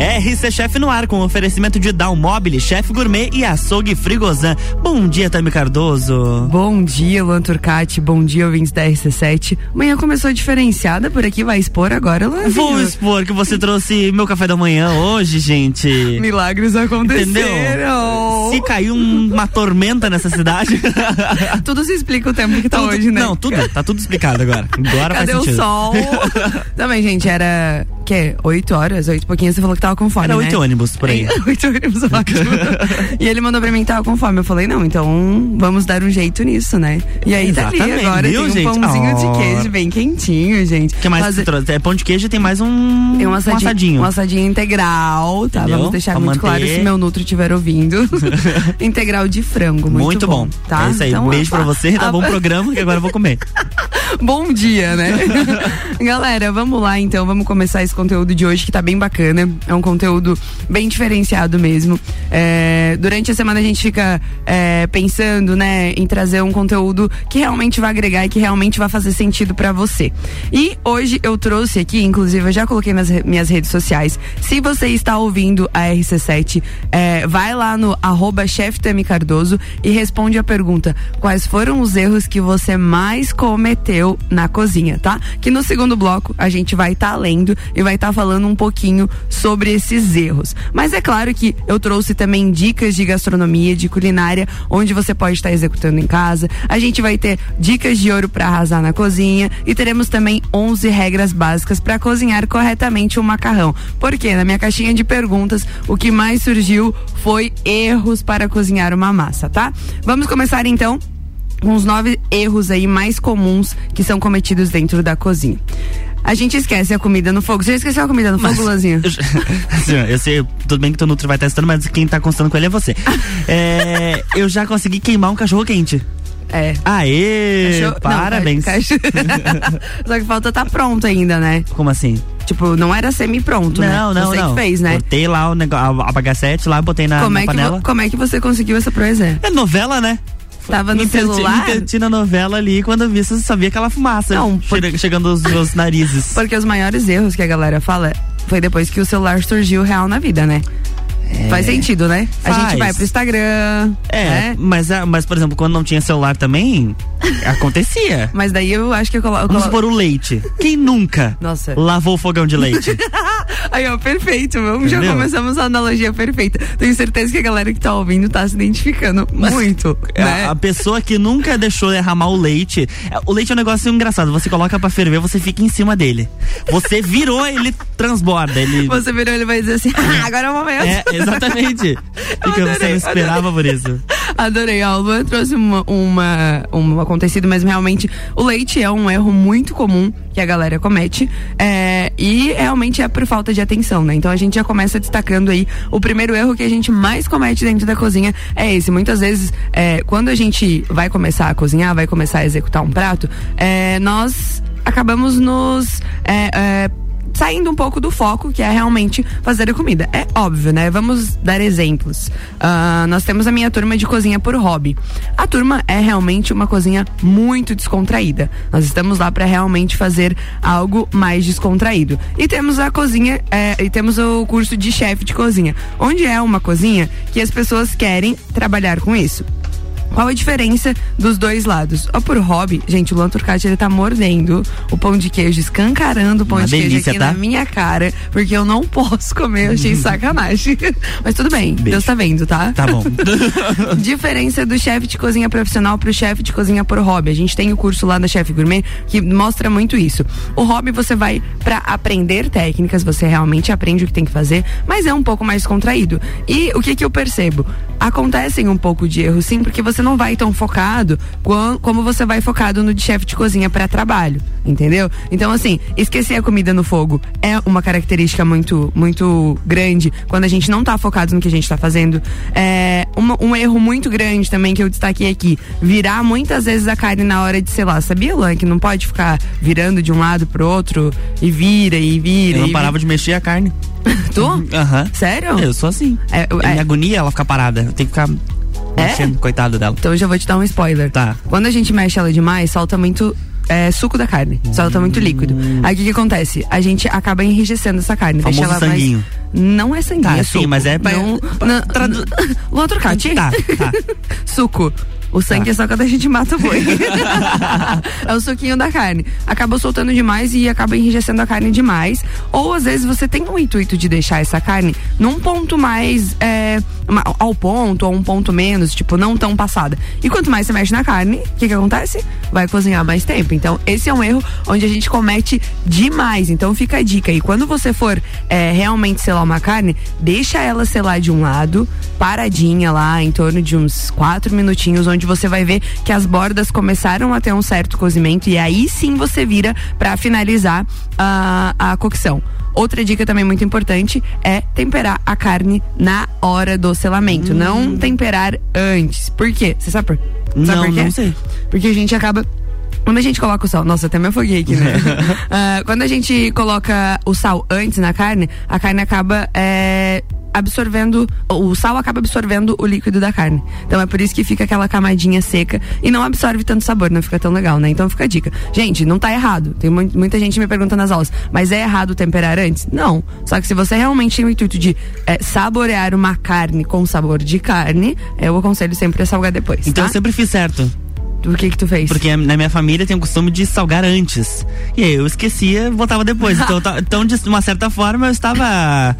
RC Chef no ar com oferecimento de Down Mobile, Chef Gourmet e Açougue Frigozan. Bom dia, Tami Cardoso. Bom dia, Luan Turcati. Bom dia, ouvintes da RC7. Manhã começou diferenciada por aqui, vai expor agora, Luan. Vou expor que você trouxe meu café da manhã hoje, gente. Milagres aconteceram. Entendeu? Se caiu uma tormenta nessa cidade. tudo se explica o tempo que tá tudo, hoje, né? Não, tudo, tá tudo explicado agora. Agora Cadê faz sentido. o sol? Também, gente, era que oito horas, oito e pouquinho, você falou que tava com fome, Era né? oito ônibus por aí. oito ônibus, ótimo. e ele mandou pra mim que tava com fome. Eu falei, não, então vamos dar um jeito nisso, né? E aí tá ali Exatamente, agora, viu, tem um gente? pãozinho Oh. de queijo bem quentinho, gente. O que mais Fazer- você trouxe? É pão de queijo e tem mais um, Tem um um assadinho, assadinho. um assadinho integral, tá? Entendeu? Vamos deixar muito manter. claro se meu nutro estiver ouvindo. integral de frango, muito, Muito bom. Tá? É isso aí. Então, Beijo a- pra você, tá a- bom programa que agora eu vou comer. Bom dia, né? Galera, vamos lá então, vamos começar esse conteúdo de hoje que tá bem bacana. É um conteúdo bem diferenciado mesmo. É, durante a semana a gente fica é, pensando, né, em trazer um conteúdo que realmente vai agregar e que realmente vai fazer sentido pra você. E hoje eu trouxe aqui, inclusive eu já coloquei nas re- minhas redes sociais. Se você está ouvindo a RC7, é, vai lá no arroba Cardoso e responde a pergunta: quais foram os erros que você mais cometeu na cozinha, tá? Que no segundo bloco a gente vai estar lendo e vai estar falando um pouquinho sobre esses erros. Mas é claro que eu trouxe também dicas de gastronomia, de culinária, onde você pode estar executando em casa. A gente vai ter dicas de ouro para arrasar na cozinha e teremos também 11 regras básicas para cozinhar corretamente o macarrão. Porque na minha caixinha de perguntas, o que mais surgiu foi erros para cozinhar uma massa, tá? Vamos começar então os nove erros aí mais comuns que são cometidos dentro da cozinha. A gente esquece a comida no fogo. Você já esqueceu a comida no fogo, Luanzinho? Eu, assim, eu sei, tudo bem que teu Nutri vai testando, mas quem tá constando com ele é você. É, eu já consegui queimar um cachorro quente. É. Aê! Cachorro- não, parabéns. cachorro- Só que falta tá pronto ainda, né? Como assim? Tipo, não era semi-pronto, né? Não, não, Você não. que fez, né? Botei lá o negócio, a bagassete lá, botei na, Como na é, panela. como é que você conseguiu essa proeza? É novela, né? Tava no me celular? Me entreti na novela ali quando eu vi, você sabia aquela fumaça Não, che- chegando aos meus narizes. Porque os maiores erros que a galera fala foi depois que o celular surgiu real na vida, né? Faz sentido, né? A Faz. gente vai pro Instagram. É, né? mas, mas, por exemplo, quando não tinha celular também, acontecia. Mas daí eu acho que eu coloco. Vamos supor o leite. Quem nunca Nossa. lavou o fogão de leite? Aí, ó, perfeito. Vamos, já começamos a analogia perfeita. Tenho certeza que a galera que tá ouvindo tá se identificando muito, né? A, a pessoa que nunca deixou derramar o leite. é, O leite é um negócio engraçado. Você coloca pra ferver, você fica em cima dele. Você virou, ele transborda. Ele. Você virou ele vai dizer assim: ah, agora é o momento. É, exatamente. Porque você adorei, não esperava por isso. Adorei, o Luan trouxe uma, uma, um acontecido, mas realmente o leite é um erro muito comum que a galera comete é, e realmente é por falta de atenção, né? Então a gente já começa destacando aí o primeiro erro que a gente mais comete dentro da cozinha é esse. Muitas vezes, é, quando a gente vai começar a cozinhar, vai começar a executar um prato, é, nós acabamos nos é, é, saindo um pouco do foco, que é realmente fazer a comida. É óbvio, né? Vamos dar exemplos. Ah, nós temos a minha turma de cozinha por hobby. A turma é realmente uma cozinha muito descontraída. Nós estamos lá para realmente fazer algo mais descontraído. E temos a cozinha, é, e temos o curso de chefe de cozinha, onde é uma cozinha que as pessoas querem trabalhar com isso. Qual a diferença dos dois lados? Ó, por hobby, gente, o Luan Turcati, ele tá mordendo o pão de queijo, escancarando o pão Uma de queijo delícia, aqui tá? na minha cara, porque eu não posso comer, eu achei sacanagem. Mas tudo bem, Beijo. Deus tá vendo, tá? Tá bom. Diferença do chefe de cozinha profissional pro chefe de cozinha por hobby. A gente tem o curso lá da Chef Gourmet que mostra muito isso. O hobby você vai pra aprender técnicas, você realmente aprende o que tem que fazer, mas é um pouco mais contraído. E o que que eu percebo? Acontecem um pouco de erro sim, porque você não vai tão focado como você vai focado no de chefe de cozinha para trabalho, entendeu? Então assim, esquecer a comida no fogo é uma característica muito muito grande quando a gente não tá focado no que a gente tá fazendo. É uma- um erro muito grande também que eu destaquei aqui, virar muitas vezes a carne na hora de, sei lá, sabia, Luan, que não pode ficar virando de um lado pro outro e vira e vira. Eu não parava de mexer a carne. vira. Tu? Aham. Sério? Eu sou assim. É, é- Minha agonia, ela fica parada. Eu tenho que ficar É? mexendo, coitado dela. Então eu já vou te dar um spoiler. Tá. Quando a gente mexe ela demais, solta muito é, suco da carne. Tá muito líquido. Aí o que, que acontece? A gente acaba enrijecendo essa carne. Famoso deixa ela sanguinho. mais. Não é sanguinho, Tá, é sim, suco. mas é- Não, é- não, tradu- Luan Turcati. Tá, tá. Suco. O sangue Tá. é só quando a gente mata o boi. é o suquinho da carne. Acaba soltando demais e acaba enrijecendo a carne demais. Ou às vezes você tem o intuito de deixar essa carne num ponto mais é, ao ponto, ou um ponto menos, tipo, não tão passada. E quanto mais você mexe na carne, o que, que acontece? Vai cozinhar mais tempo. Então, esse é um erro onde a gente comete demais. Então fica a dica aí. Quando você for é, realmente selar uma carne, deixa ela selar de um lado, paradinha lá, em torno de uns quatro minutinhos, onde você vai ver que as bordas começaram a ter um certo cozimento e aí sim você vira para finalizar a, a cocção. Outra dica também muito importante é temperar a carne na hora do selamento, não temperar antes. Por quê? Você sabe por, sabe Não, por quê? não sei. Porque a gente acaba. Quando a gente coloca o sal, nossa, até me afoguei aqui, né? Ah, quando a gente coloca o sal antes na carne, a carne acaba é, absorvendo, o sal acaba absorvendo o líquido da carne. Então é por isso que fica aquela camadinha seca e não absorve tanto sabor, não fica tão legal, né? Então fica a dica. Gente, não tá errado. Tem mu- muita gente me pergunta nas aulas, mas é errado temperar antes? Não. Só que se você realmente tem o intuito de é, saborear uma carne com sabor de carne, eu aconselho sempre a salgar depois. Então tá? eu sempre fiz certo. O que que tu fez? Porque na minha família tem o costume de salgar antes. E aí eu esquecia, voltava depois. Então, então de uma certa forma, eu estava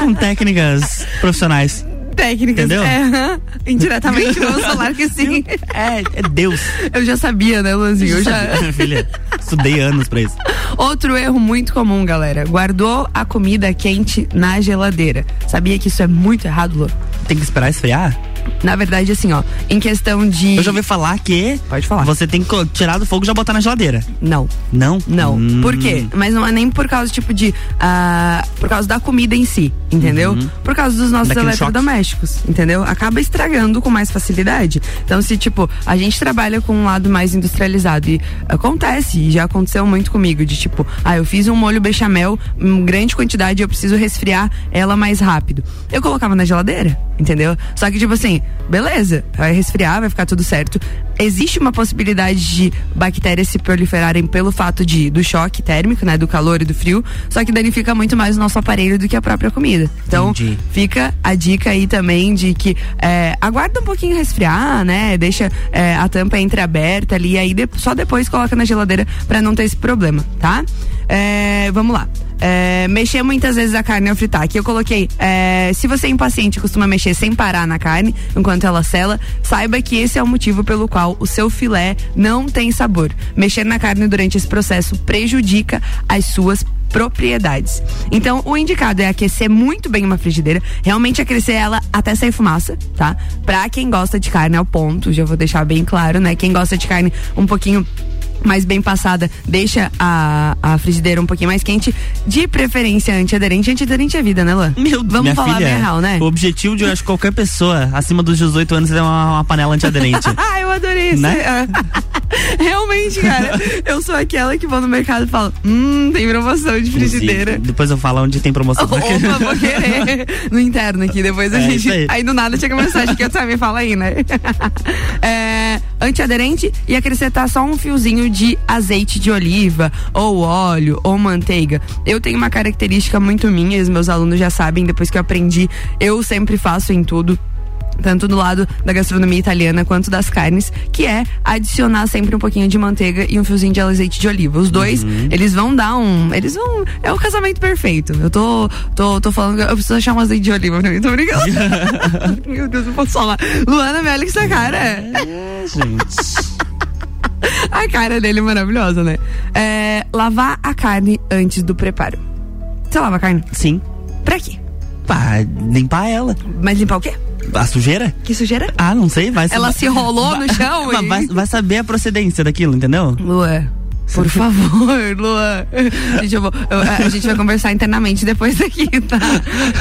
com técnicas profissionais. técnicas. Entendeu? É, indiretamente, vamos falar que sim. É, é Deus. Eu já sabia, né, Luanzinho? Eu já... Filha, estudei anos pra isso. Outro erro muito comum, galera. Guardou a comida quente na geladeira. Sabia que isso é muito errado, Lu? Tem que esperar esfriar? Na verdade, assim, ó, em questão de. Eu já ouvi falar que. Pode falar. Você tem que tirar do fogo e já botar na geladeira. Não. Não? Não. Hum. Por quê? Mas não é nem por causa, tipo, de. ah, por causa da comida em si, entendeu? Por causa dos nossos Uhum. Daquele eletrodomésticos, entendeu? Acaba estragando com mais facilidade. Então, se, tipo, a gente trabalha com um lado mais industrializado e acontece, e já aconteceu muito comigo, de tipo, ah, eu fiz um molho bechamel em grande quantidade, eu preciso resfriar ela mais rápido. Eu colocava na geladeira, entendeu? Só que, tipo assim, beleza, vai resfriar, vai ficar tudo certo. Existe uma possibilidade de bactérias se proliferarem pelo fato de do choque térmico, né, do calor e do frio, só que danifica muito mais o nosso aparelho do que a própria comida. Então, Entendi. fica a dica aí também de que é, aguarda um pouquinho resfriar, né? Deixa é, a tampa entreaberta ali, aí de- só depois coloca na geladeira pra não ter esse problema, tá? É, vamos lá. É, mexer muitas vezes a carne ao fritar. Aqui eu coloquei. é, se você é impaciente e costuma mexer sem parar na carne enquanto ela sela, saiba que esse é o motivo pelo qual o seu filé não tem sabor. Mexer na carne durante esse processo prejudica as suas propriedades. Então, o indicado é aquecer muito bem uma frigideira, realmente aquecer ela até sair fumaça, tá? Pra quem gosta de carne ao ponto, já vou deixar bem claro, né? Quem gosta de carne um pouquinho mais bem passada, deixa a, a frigideira um pouquinho mais quente, de preferência antiaderente. Antiaderente é vida, né, Lã? Meu, Vamos minha falar filha, bem real, né? O objetivo de eu acho que qualquer pessoa acima dos 18 anos é uma, uma panela antiaderente. Ah, eu adorei isso. Né? É. Realmente, cara, eu sou aquela que vou no mercado e falo, hum, tem promoção de frigideira. Sim, Depois eu falo onde tem promoção. Opa, vou querer. No interno aqui, depois a É, gente. isso aí. Aí. do nada chega a mensagem que eu também fala aí, né? É, antiaderente e acrescentar só um fiozinho de azeite de oliva, ou óleo, ou manteiga. Eu tenho uma característica muito minha, os meus alunos já sabem, depois que eu aprendi, eu sempre faço em tudo tanto do lado da gastronomia italiana quanto das carnes, que é adicionar sempre um pouquinho de manteiga e um fiozinho de azeite de oliva. Os dois, eles vão dar um, eles vão, é o casamento perfeito. Eu tô, tô, tô falando, eu preciso achar um azeite de oliva pra mim, tô brincando. Meu Deus, não posso falar. Luana, me olha essa cara. É, gente. A cara dele é maravilhosa, né? É, lavar a carne antes do preparo. Você lava a carne? Sim. Pra quê? Pá, limpar ela. Mas limpar o quê? A sujeira? Que sujeira? Ah, não sei, vai Ela se rolou no chão e... vai, vai saber a procedência daquilo, entendeu? Lua, por favor, Lua. Gente, eu vou, eu- a gente vai conversar internamente depois daqui, tá?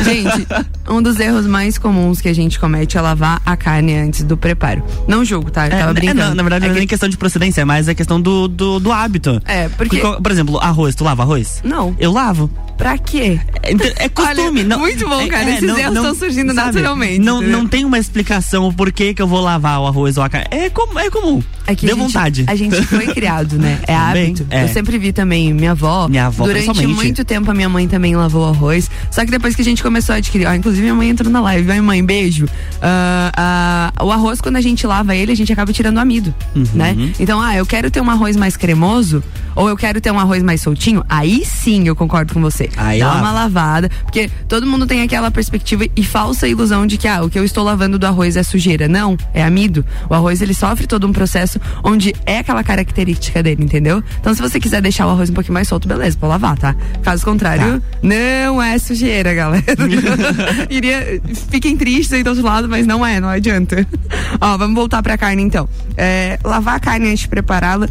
Gente, um dos erros mais comuns que a gente comete é lavar a carne antes do preparo. Não julgo, tá? Eu tava é, brincando. não, na verdade, É não é que- nem questão de procedência, é mais a questão do, do, do hábito. É, porque- Por exemplo, arroz, tu lava arroz? Não. Eu lavo. Pra quê? É, ent- é costume. Olha, não, muito bom, é- cara. é, Esses não- erros estão surgindo sabe, naturalmente, Não, entendeu? não tem uma explicação o porquê que eu vou lavar o arroz ou a carne. É, com, é comum. É que Deu a gente, vontade. A gente foi criado, né? É Também, hábito. é. Eu sempre vi também minha avó. Minha avó, Durante muito tempo a minha mãe também lavou arroz. Só que depois que a gente começou a adquirir. Ó, inclusive minha mãe entrou na live. Vai, mãe, beijo. Ah, ah, o arroz, quando a gente lava ele, a gente acaba tirando o amido, Uhum. né? Então, ah, eu quero ter um arroz mais cremoso ou eu quero ter um arroz mais soltinho. Aí sim eu concordo com você. Aí Dá lava. uma lavada. Porque todo mundo tem aquela perspectiva e falsa ilusão de que, ah, o que eu estou lavando do arroz é sujeira. Não, é amido. O arroz, ele sofre todo um processo onde é aquela característica dele, entendeu? Então, se você quiser deixar o arroz um pouquinho mais solto, beleza, pode lavar, tá? Caso contrário, não é sujeira, galera. Iria, fiquem tristes aí do outro lado, mas não é, não adianta. Ó, vamos voltar pra carne então. É, lavar a carne antes de prepará-la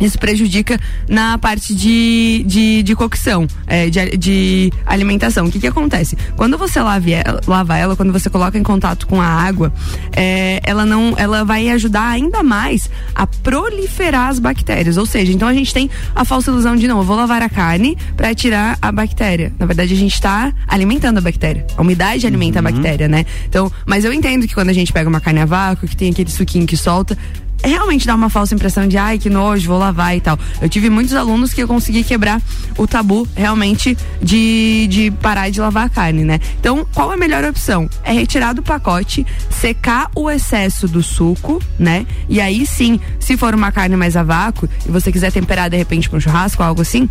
isso prejudica na parte de, de, de cocção, é, de, de alimentação. O que, que acontece? Quando você lava ela, lava ela, quando você coloca em contato com a água, é, ela não, ela vai ajudar ainda mais a proliferar as bactérias. Ou seja, então a gente tem a falsa ilusão de não, eu vou lavar a carne para tirar a bactéria. Na verdade, a gente está alimentando a bactéria. A umidade alimenta a bactéria, né? Então, mas eu entendo que quando a gente pega uma carne a vácuo, que tem aquele suquinho que solta, realmente dá uma falsa impressão de ai que nojo, vou lavar e tal. Eu tive muitos alunos que eu consegui quebrar o tabu realmente de, de parar de lavar a carne, né? Então, qual a melhor opção? É retirar do pacote, secar o excesso do suco, né? E aí sim, se for uma carne mais a vácuo e você quiser temperar de repente com churrasco, algo assim,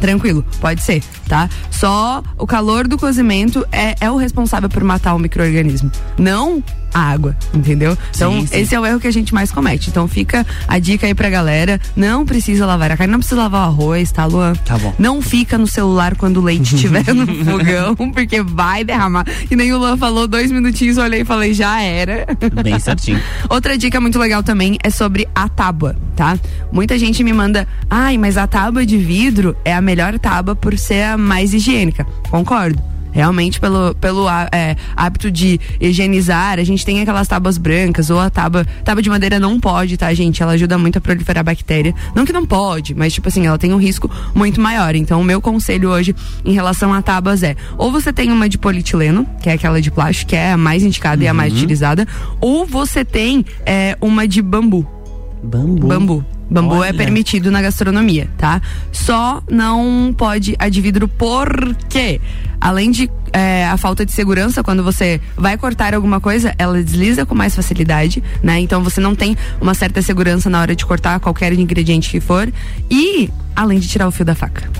Tranquilo, pode ser, tá? Só o calor do cozimento é, é o responsável por matar o microorganismo, não a água, entendeu? Então, Sim, sim. esse é o erro que a gente mais comete. Então, fica a dica aí pra galera: não precisa lavar a carne, não precisa lavar o arroz, tá, Luan? Tá bom. Não fica no celular quando o leite estiver no fogão, porque vai derramar. E nem o Luan falou dois minutinhos, eu olhei e falei: já era. Bem certinho. Outra dica muito legal também é sobre a tábua, tá? Muita gente me manda, ai, mas a tábua de vidro é a melhor tábua por ser a mais higiênica. Concordo. Realmente, pelo, pelo é, hábito de higienizar, a gente tem aquelas tábuas brancas ou a tábua. Tábua de madeira não pode, tá, gente? Ela ajuda muito a proliferar bactéria. Não que não pode, mas, tipo assim, ela tem um risco muito maior. Então, o meu conselho hoje em relação a tábuas é: ou você tem uma de polietileno, que é aquela de plástico, que é a mais indicada e a mais utilizada, ou você tem é, uma de bambu. Bambu. Bambu. Bambu é Olha. permitido na gastronomia, tá? Só não pode a de vidro porque, além de é, a falta de segurança, quando você vai cortar alguma coisa, ela desliza com mais facilidade, né? Então você não tem uma certa segurança na hora de cortar qualquer ingrediente que for. E, além de tirar o fio da faca.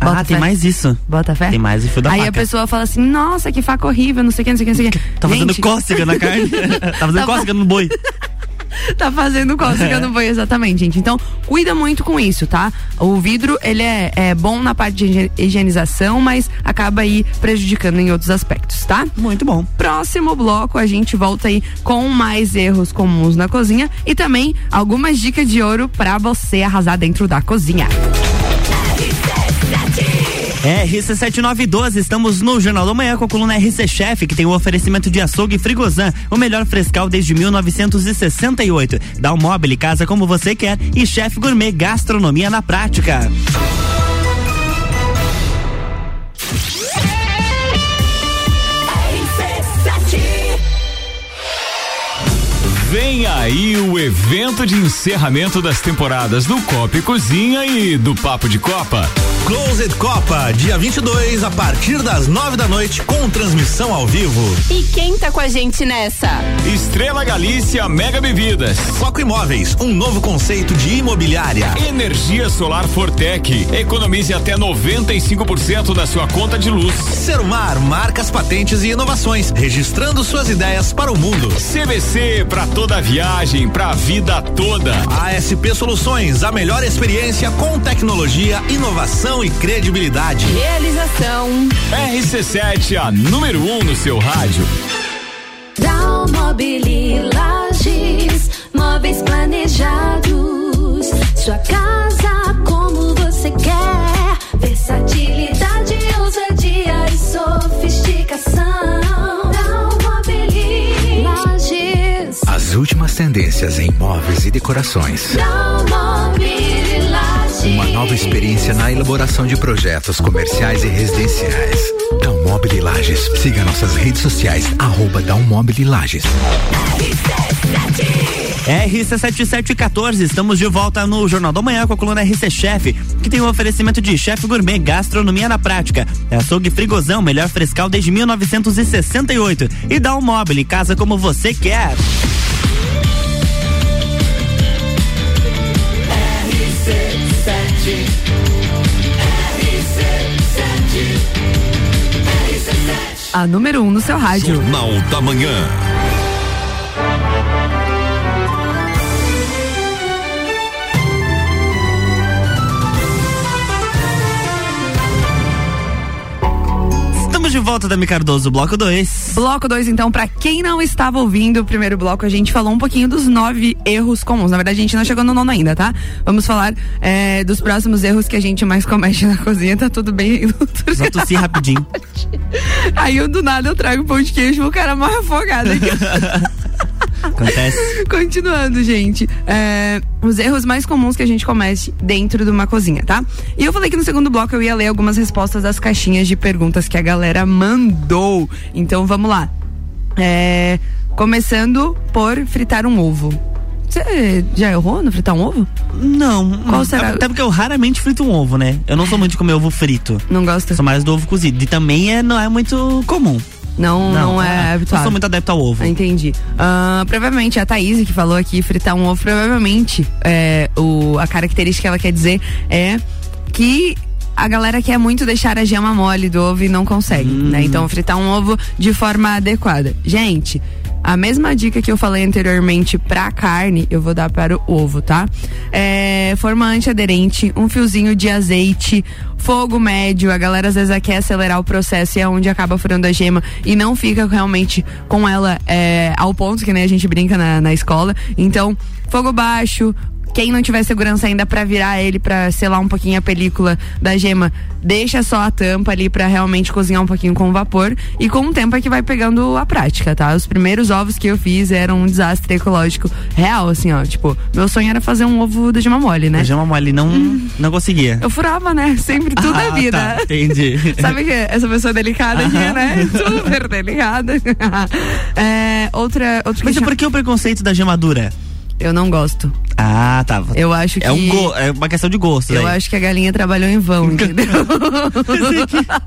Ah, Bota tem fé. mais isso. Bota fé? Tem mais o fio da Aí faca. a pessoa fala assim, nossa, que faca horrível, não sei o que, não sei o que, não sei o que. Tá fazendo Gente, cócega na carne. tá fazendo Tá cócega no boi. tá fazendo cócega no boi, exatamente, gente. Então, cuida muito com isso, tá? O vidro, ele é, é bom na parte de higie- higienização, mas acaba aí prejudicando em outros aspectos, tá? Muito bom. Próximo bloco, a gente volta aí com mais erros comuns na cozinha e também algumas dicas de ouro pra você arrasar dentro da cozinha. RC7912, estamos no Jornal da Manhã com a coluna RC Chef, que tem o oferecimento de açougue Frigozan, o melhor frescal desde 1968. Dá um móvel casa como você quer e Chef Gourmet Gastronomia na prática. Vem aí o evento de encerramento das temporadas do Copa e Cozinha e do Papo de Copa. Closed Copa, dia 22, a partir das 9 da noite, com transmissão ao vivo. E quem tá com a gente nessa? Estrela Galícia Mega Bebidas. Foco Imóveis, um novo conceito de imobiliária. Energia Solar Fortec. Economize até 95% da sua conta de luz. Serumar, marcas, patentes e inovações, registrando suas ideias para o mundo. CVC para toda viagem, pra vida toda. ASP Soluções, a melhor experiência com tecnologia, inovação e credibilidade. Realização. RC7, a número 1 um no seu rádio. Dalmobili Lages, móveis planejados. Sua casa como você quer. Versatilidade, ousadia e sofisticação. Dalmobili Lages. As últimas tendências em móveis e decorações. Dalmobili. Uma nova experiência na elaboração de projetos comerciais e residenciais. Dalmobile Lages. Siga nossas redes sociais, arroba Lages. RC7714, estamos de volta no Jornal da Manhã com a coluna RC Chef, que tem o um oferecimento de chefe gourmet gastronomia na prática. É açougue frigozão, melhor frescal desde 1968. E dá um móvel, casa como você quer. A número 1 um no seu rádio. Jornal da Manhã. Estamos de volta, Dami Cardoso, bloco 2. Bloco 2, então, para quem não estava ouvindo o primeiro bloco, a gente falou um pouquinho dos nove erros comuns. Na verdade, a gente não chegou no nono ainda, tá? Vamos falar é, dos próximos erros que a gente mais comete na cozinha. Tá tudo bem? Só tossir rapidinho. Aí eu do nada eu trago pão de queijo o cara mais afogado aqui. Acontece. Continuando, gente. É, os erros mais comuns que a gente comete dentro de uma cozinha, tá? E eu falei que no segundo bloco eu ia ler algumas respostas das caixinhas de perguntas que a galera mandou. Então vamos lá. É, começando por fritar um ovo. Você já errou no fritar um ovo? Não. Qual será? Até porque eu raramente frito um ovo, né? Eu não sou muito de comer ovo frito. Não gosta? Sou mais do ovo cozido. E também é, não é muito comum. Não, não, é habitual. Não sou muito adepto ao ovo. Entendi. Ah, provavelmente, a Thaís que falou aqui, fritar um ovo, provavelmente é, o, a característica que ela quer dizer é que a galera quer muito deixar a gema mole do ovo e não consegue, Hum. né? Então, fritar um ovo de forma adequada. Gente, a mesma dica que eu falei anteriormente pra carne, eu vou dar para o ovo, tá? É, antiaderente, um fiozinho de azeite, fogo médio. A galera às vezes quer acelerar o processo e é onde acaba furando a gema e não fica realmente com ela é, ao ponto que nem a gente brinca na, na escola. Então, fogo baixo, quem não tiver segurança ainda pra virar ele pra selar um pouquinho a película da gema, deixa só a tampa ali pra realmente cozinhar um pouquinho com vapor e com o tempo é que vai pegando a prática, tá? Os primeiros ovos que eu fiz eram um desastre ecológico real, assim, ó, tipo, meu sonho era fazer um ovo da gema mole, né? A gema mole não, não conseguia. Eu furava, né? Sempre tudo Ah, é vida. tá, entendi. Sabe que essa pessoa delicada aqui, né? Super delicada. é, outra, outro Mas e questiona- por que o preconceito da gemadura? Eu não gosto. Ah, tá. Eu acho que. É, um go, é uma questão de gosto. Eu acho que a galinha trabalhou em vão, entendeu?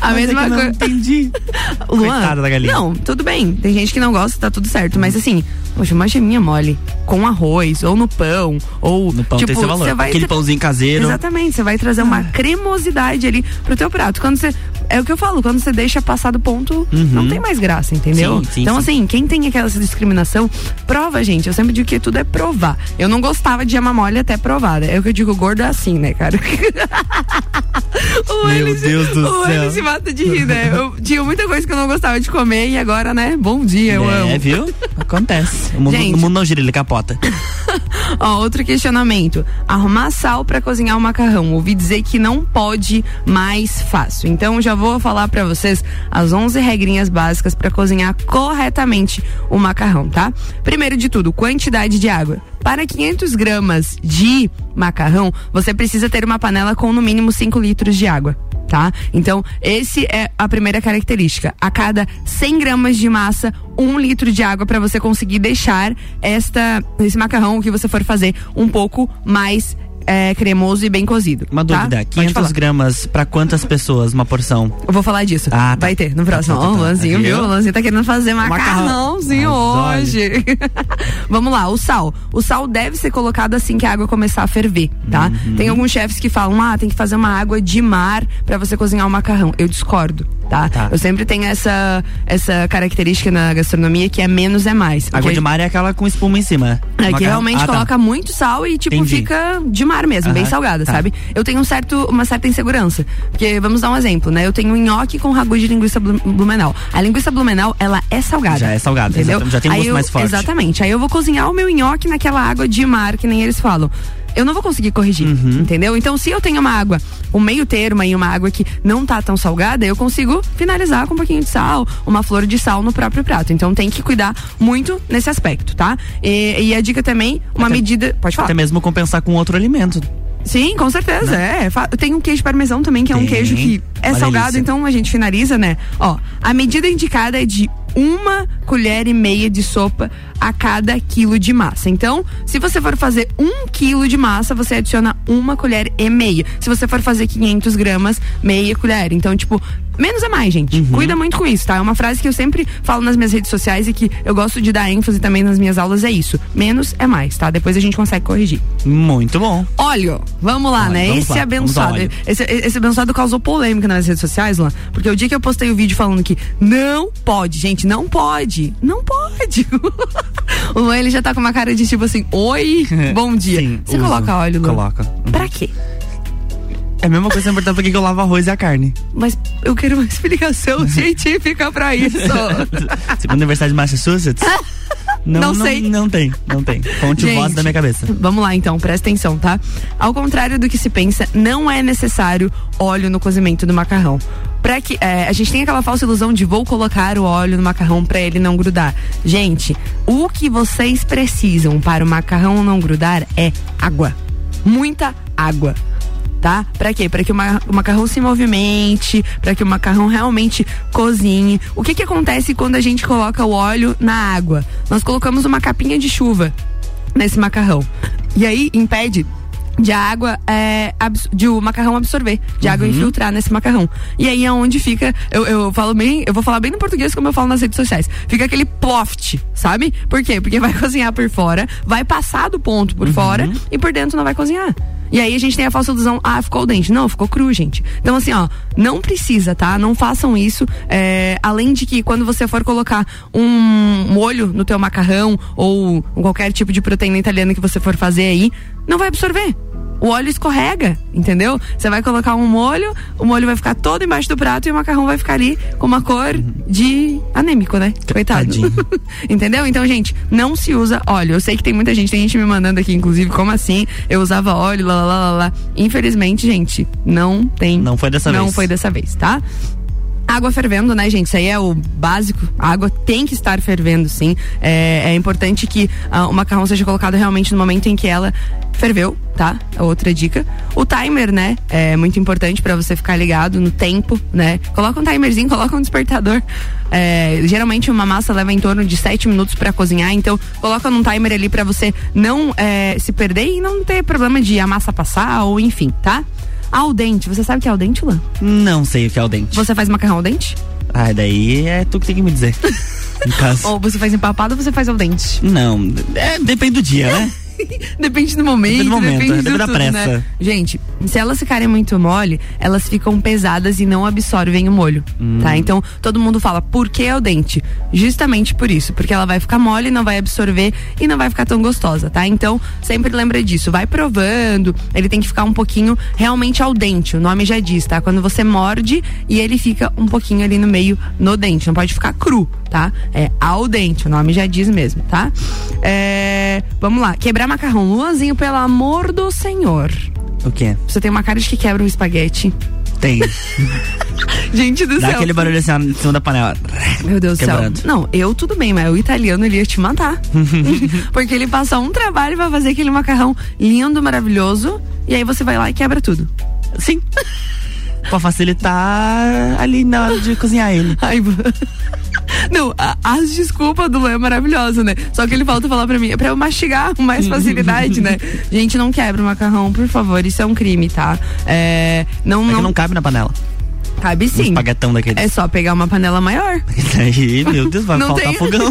a Mas é mesma que eu não coisa. entendi. Luan, Coitada da galinha. Não, tudo bem. Tem gente que não gosta, tá tudo certo. Mas assim, poxa, uma geminha mole com arroz, ou no pão, ou. No pão tipo, tem seu valor. Aquele tra- pãozinho caseiro. Exatamente, você vai trazer uma cremosidade ali pro teu prato. Quando você. É o que eu falo, quando você deixa passar do ponto, não tem mais graça, entendeu? Uhum. Sim, sim, então, sim. assim, quem tem aquela discriminação, prova, gente. Eu sempre digo que tudo é provar. Eu não gostava de gema mole até provada. É o que eu digo, gordo é assim, né, cara? o Meu Eli se- Deus do o céu. Eli se mata de rir, né? Eu tinha muita coisa que eu não gostava de comer e agora, né? Bom dia, eu é, amo. viu? Acontece. O mundo, Gente. o mundo não gira, ele capota. Ó, outro questionamento. Arrumar sal pra cozinhar o macarrão. Ouvi dizer que não pode mais fácil. Então já vou falar pra vocês as 11 regrinhas básicas pra cozinhar corretamente o macarrão, tá? Primeiro de tudo, quantidade de água. Para 500 gramas de macarrão, você precisa ter uma panela com no mínimo 5 litros de água. Tá? Então, esse é a primeira característica. A cada 100 gramas de massa, um litro de água para você conseguir deixar esta esse macarrão que você for fazer um pouco mais é, cremoso e bem cozido. Uma tá? dúvida: Pode 500 falar. gramas pra quantas pessoas uma porção? Eu vou falar disso. Ah, tá. Vai ter no próximo. Tá, tá, o tá. Lanzinho, Viu? O Lanzinho tá querendo fazer Macarrão. macarrãozinho Mas hoje. Vamos lá, o sal. O sal deve ser colocado assim que a água começar a ferver, tá? Uhum. Tem alguns chefes que falam, ah, tem que fazer uma água de mar pra você cozinhar o macarrão. Eu discordo, tá? Tá. Eu sempre tenho essa, essa característica na gastronomia que é menos é mais. Água de mar é aquela com espuma em cima. é, que realmente Ah, tá. coloca muito sal e, tipo, Entendi. fica de mesmo, bem Aham, salgada, tá. sabe? Eu tenho um certo, uma certa insegurança. Porque, vamos dar um exemplo, né? Eu tenho um nhoque com ragu de linguiça blu- blumenau. A linguiça blumenau, ela é salgada. Já é salgada, entendeu? já tem um gosto eu- mais forte. Exatamente. Aí eu vou cozinhar o meu nhoque naquela água de mar, que nem eles falam. Eu não vou conseguir corrigir, Uhum. entendeu? Então, se eu tenho uma água, um meio termo aí, uma água que não tá tão salgada, eu consigo finalizar com um pouquinho de sal, uma flor de sal no próprio prato. Então, tem que cuidar muito nesse aspecto, tá? E, e a dica também, uma Até- medida. Pode falar. Até mesmo compensar com outro alimento. Sim, com certeza. É. Fa- Tem um queijo parmesão também, que é um Tem. queijo que é Uma salgado, delícia. então a gente finaliza, né? Ó, a medida indicada é de uma colher e meia de sopa a cada quilo de massa. Então, se você for fazer um quilo de massa, você adiciona uma colher e meia. Se você for fazer 500 gramas, meia colher. Então, tipo, menos é mais, gente. Uhum. Cuida muito com isso, tá? É uma frase que eu sempre falo nas minhas redes sociais e que eu gosto de dar ênfase também nas minhas aulas, é isso. Menos é mais, tá? Depois a gente consegue corrigir. Muito bom. Óleo, vamos lá, né? vamos esse lá, abençoado. Esse, esse abençoado causou polêmica nas redes sociais, Luan. Porque o dia que eu postei o vídeo falando que não pode, gente, não pode. Não pode. o Luan, ele já tá com uma cara de tipo assim, oi, bom dia. Sim, Você uso. coloca óleo, Luan? Coloca. Pra quê? É a mesma coisa importante porque eu lavo arroz e a carne. Mas eu quero uma explicação científica pra isso. Segundo a Universidade de Massachusetts. Não sei. Não, tem, não tem. Fonte voz Gente, da minha cabeça. Vamos lá então, presta atenção, tá? Ao contrário do que se pensa, não é necessário óleo no cozimento do macarrão. Pra que, é, a gente tem aquela falsa ilusão de vou colocar o óleo no macarrão pra ele não grudar. Gente, o que vocês precisam para o macarrão não grudar é água. Muita água. Tá? Pra quê? Pra que o, ma- o macarrão se movimente, pra que o macarrão realmente cozinhe. O que que acontece quando a gente coloca o óleo na água? Nós colocamos uma capinha de chuva nesse macarrão. E aí impede de água é, de o macarrão absorver, de água infiltrar nesse macarrão. E aí é onde fica, eu, eu falo bem, eu vou falar bem no português como eu falo nas redes sociais. Fica aquele ploft, sabe? Por quê? Porque vai cozinhar por fora, vai passar do ponto por fora e por dentro não vai cozinhar. E aí a gente tem a falsa ilusão, ah, ficou o dente. Não, ficou cru, gente. Então, assim, ó, não precisa, tá? Não façam isso. É, além de que quando você for colocar um molho no teu macarrão ou qualquer tipo de proteína italiana que você for fazer aí, não vai absorver. O óleo escorrega, entendeu? Você vai colocar um molho, o molho vai ficar todo embaixo do prato e o macarrão vai ficar ali com uma cor de anêmico, né? Coitado. Entendeu? Então, gente, não se usa óleo. Eu sei que tem muita gente, tem gente me mandando aqui, inclusive, como assim? Eu usava óleo, lá, lá, lá, lá. Infelizmente, gente, não tem. Não foi dessa não vez. foi dessa vez, tá? Água fervendo, né, gente? Isso aí é o básico. A água tem que estar fervendo, sim. É, é importante que ah, o macarrão seja colocado realmente no momento em que ela ferveu, tá? Outra dica. O timer, né? É muito importante pra você ficar ligado no tempo, né? Coloca um timerzinho, coloca um despertador. É, geralmente uma massa leva em torno de 7 minutos pra cozinhar, então coloca num timer ali pra você não é, se perder e não ter problema de a massa passar ou enfim, tá? Al dente, você sabe o que é al dente, Lan? Não sei o que é o dente. Você faz macarrão ao dente? Ah, daí é tu que tem que me dizer. Ou você faz empapado ou você faz ao dente? Não, é, depende do dia, né? Depende do momento, Depende do momento, depende, depende de da tudo, pressa. né? Gente, se elas ficarem muito mole, elas ficam pesadas e não absorvem o molho, Hum. tá? Então, todo mundo fala, por que ao dente? Justamente por isso, porque ela vai ficar mole, não vai absorver e não vai ficar tão gostosa, tá? Então, sempre lembra disso, vai provando, ele tem que ficar um pouquinho realmente ao dente, o nome já diz, tá? Quando você morde e ele fica um pouquinho ali no meio, no dente, não pode ficar cru, tá? É ao dente, o nome já diz mesmo, tá? É, vamos lá, quebrar macarrão. Luanzinho, pelo amor do senhor. O quê? Você tem uma cara de que quebra um espaguete. Tem. Gente do Dá céu. aquele barulho assim em cima da panela. Meu Deus do céu. Não, eu tudo bem, mas o italiano ele ia te matar. Porque ele passa um trabalho pra fazer aquele macarrão lindo, maravilhoso. E aí você vai lá e quebra tudo. Sim. pra facilitar ali na hora de cozinhar ele. Ai, não, a- as desculpas do Luan é maravilhosa, né? Só que ele falta falar pra mim, é pra eu mastigar com mais facilidade, né? Gente, não quebra o macarrão, por favor, isso é um crime, tá? É, não, É que não, não cabe na panela. Cabe Um sim. espaguetão daquele. É só pegar uma panela maior. Aí, meu Deus, vai Não faltar tem. fogão.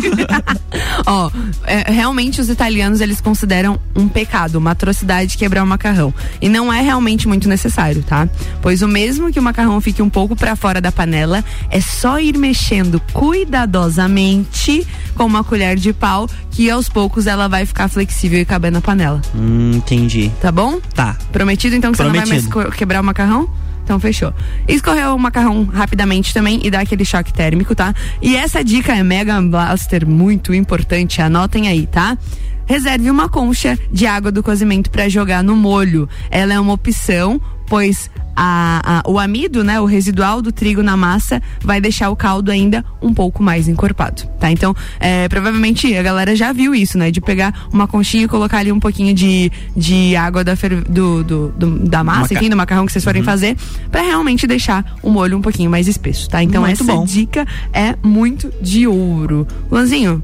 Ó, é, realmente os italianos eles consideram um pecado, uma atrocidade quebrar o macarrão. E não é realmente muito necessário, tá? Pois o mesmo que o macarrão fique um pouco pra fora da panela, é só ir mexendo cuidadosamente com uma colher de pau, que aos poucos ela vai ficar flexível e caber na panela, hum, entendi. tá bom? Tá. Prometido então que você não vai mais Prometido. quebrar o macarrão? Então fechou. Escorrer o macarrão rapidamente também e dar aquele choque térmico, tá? E essa dica é mega blaster muito importante, anotem aí, tá? Reserve uma concha de água do cozimento para jogar no molho. Ela é uma opção pois a, a- o amido, né, o residual do trigo na massa vai deixar o caldo ainda um pouco mais encorpado, tá? Então, é, provavelmente a galera já viu isso, né, de pegar uma conchinha e colocar ali um pouquinho de, de água da, fer- do, do- do- da massa, Maca- enfim, do macarrão que vocês forem fazer, pra realmente deixar o molho um pouquinho mais espesso, tá? Então, Muito essa bom. dica é muito de ouro. Lanzinho,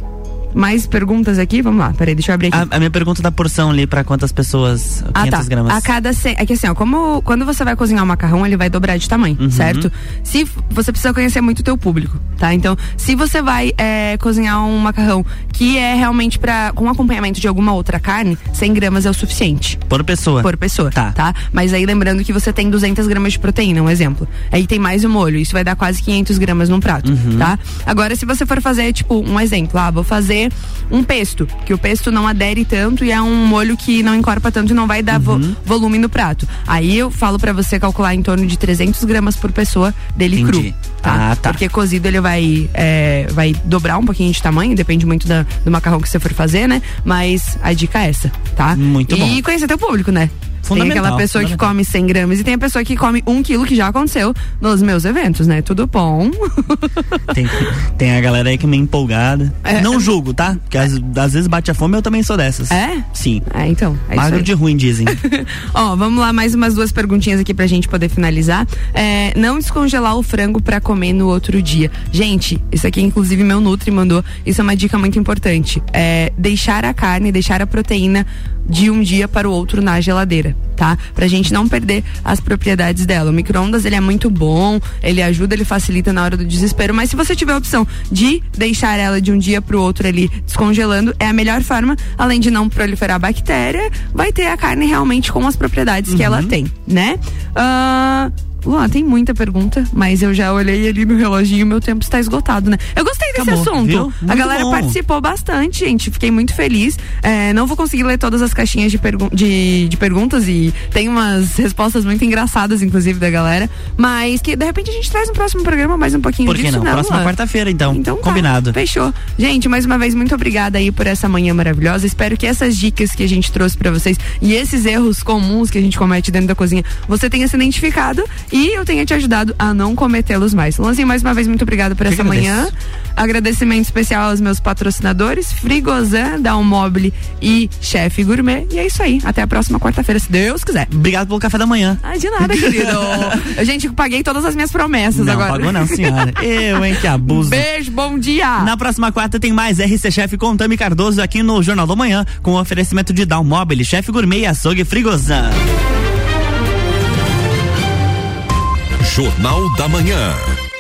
mais perguntas aqui? Vamos lá, peraí, deixa eu abrir aqui. A, a minha pergunta da porção ali, pra quantas pessoas? 500 Ah, tá. gramas. A cada cem, é que assim, ó, como quando você vai cozinhar o macarrão, ele vai dobrar de tamanho, Uhum. certo? Se você precisa conhecer muito o teu público, tá? Então, se você vai é, cozinhar um macarrão que é realmente para com acompanhamento de alguma outra carne, 100 gramas é o suficiente Por pessoa. por pessoa, Tá. tá. Mas aí lembrando que você tem 200 gramas de proteína, um exemplo. Aí tem mais o molho, isso vai dar quase 500 gramas num prato, Uhum. tá? Agora, se você for fazer, tipo, um exemplo, ah, vou fazer um pesto, que o pesto não adere tanto e é um molho que não encorpa tanto e não vai dar vo- Uhum. volume no prato. Aí eu falo pra você calcular em torno de 300 gramas por pessoa dele Entendi. cru, tá? Ah, tá. Porque cozido ele vai, é, vai dobrar um pouquinho de tamanho, depende muito da- do macarrão que você for fazer, né? Mas a dica é essa, tá? Muito e bom. conhecer teu público, né? Tem Fundamental, aquela pessoa que come 100 gramas e tem a pessoa que come um quilo, que já aconteceu nos meus eventos, né? Tudo bom. Tem, tem a galera aí que é meio empolgada. É. Não julgo, tá? Porque às, às vezes bate a fome eu também sou dessas. É? Sim. É, então. É Magro de ruim, dizem. Ó, vamos lá, mais umas duas perguntinhas aqui pra gente poder finalizar. É, não descongelar o frango pra comer no outro dia. Gente, isso aqui, inclusive, meu Nutri mandou. Isso é uma dica muito importante. É deixar a carne, deixar a proteína de um dia para o outro na geladeira, tá? Pra gente não perder as propriedades dela. O micro-ondas, ele é muito bom, ele ajuda, ele facilita na hora do desespero, mas se você tiver a opção de deixar ela de um dia pro outro ali descongelando, é a melhor forma, além de não proliferar bactéria, vai ter a carne realmente com as propriedades que Uhum. ela tem, né? Ah, Luan, tem muita pergunta, mas eu já olhei ali no reloginho e meu tempo está esgotado, né? Eu gostei desse Acabou, assunto. A galera bom. participou bastante, gente. Fiquei muito feliz. É, não vou conseguir ler todas as caixinhas de, pergun- de, de perguntas e tem umas respostas muito engraçadas, inclusive, da galera. Mas que de repente a gente traz no próximo programa mais um pouquinho Por que disso, não? né, Próxima quarta-feira, então. Então tá, Combinado. Fechou. Gente, mais uma vez, muito obrigada aí por essa manhã maravilhosa. Espero que essas dicas que a gente trouxe pra vocês e esses erros comuns que a gente comete dentro da cozinha, você tenha se identificado e eu tenha te ajudado a não cometê-los mais. Lanzinho, mais uma vez, muito obrigada por Que essa agradeço. manhã. Agradecimento especial aos meus patrocinadores, Frigozan, Dalmobile e Chefe Gourmet. E é isso aí. Até a próxima quarta-feira, se Deus quiser. Obrigado pelo café da manhã. Ah, de nada, querido. gente, eu paguei todas as minhas promessas não, agora. pagou não, senhora. Eu, hein, que abuso. Beijo, bom dia. Na próxima quarta tem mais RC Chef com Tami Cardoso aqui no Jornal da Manhã, com oferecimento de Down Mobile, Chef Gourmet e Açougue Frigozan. Jornal da Manhã.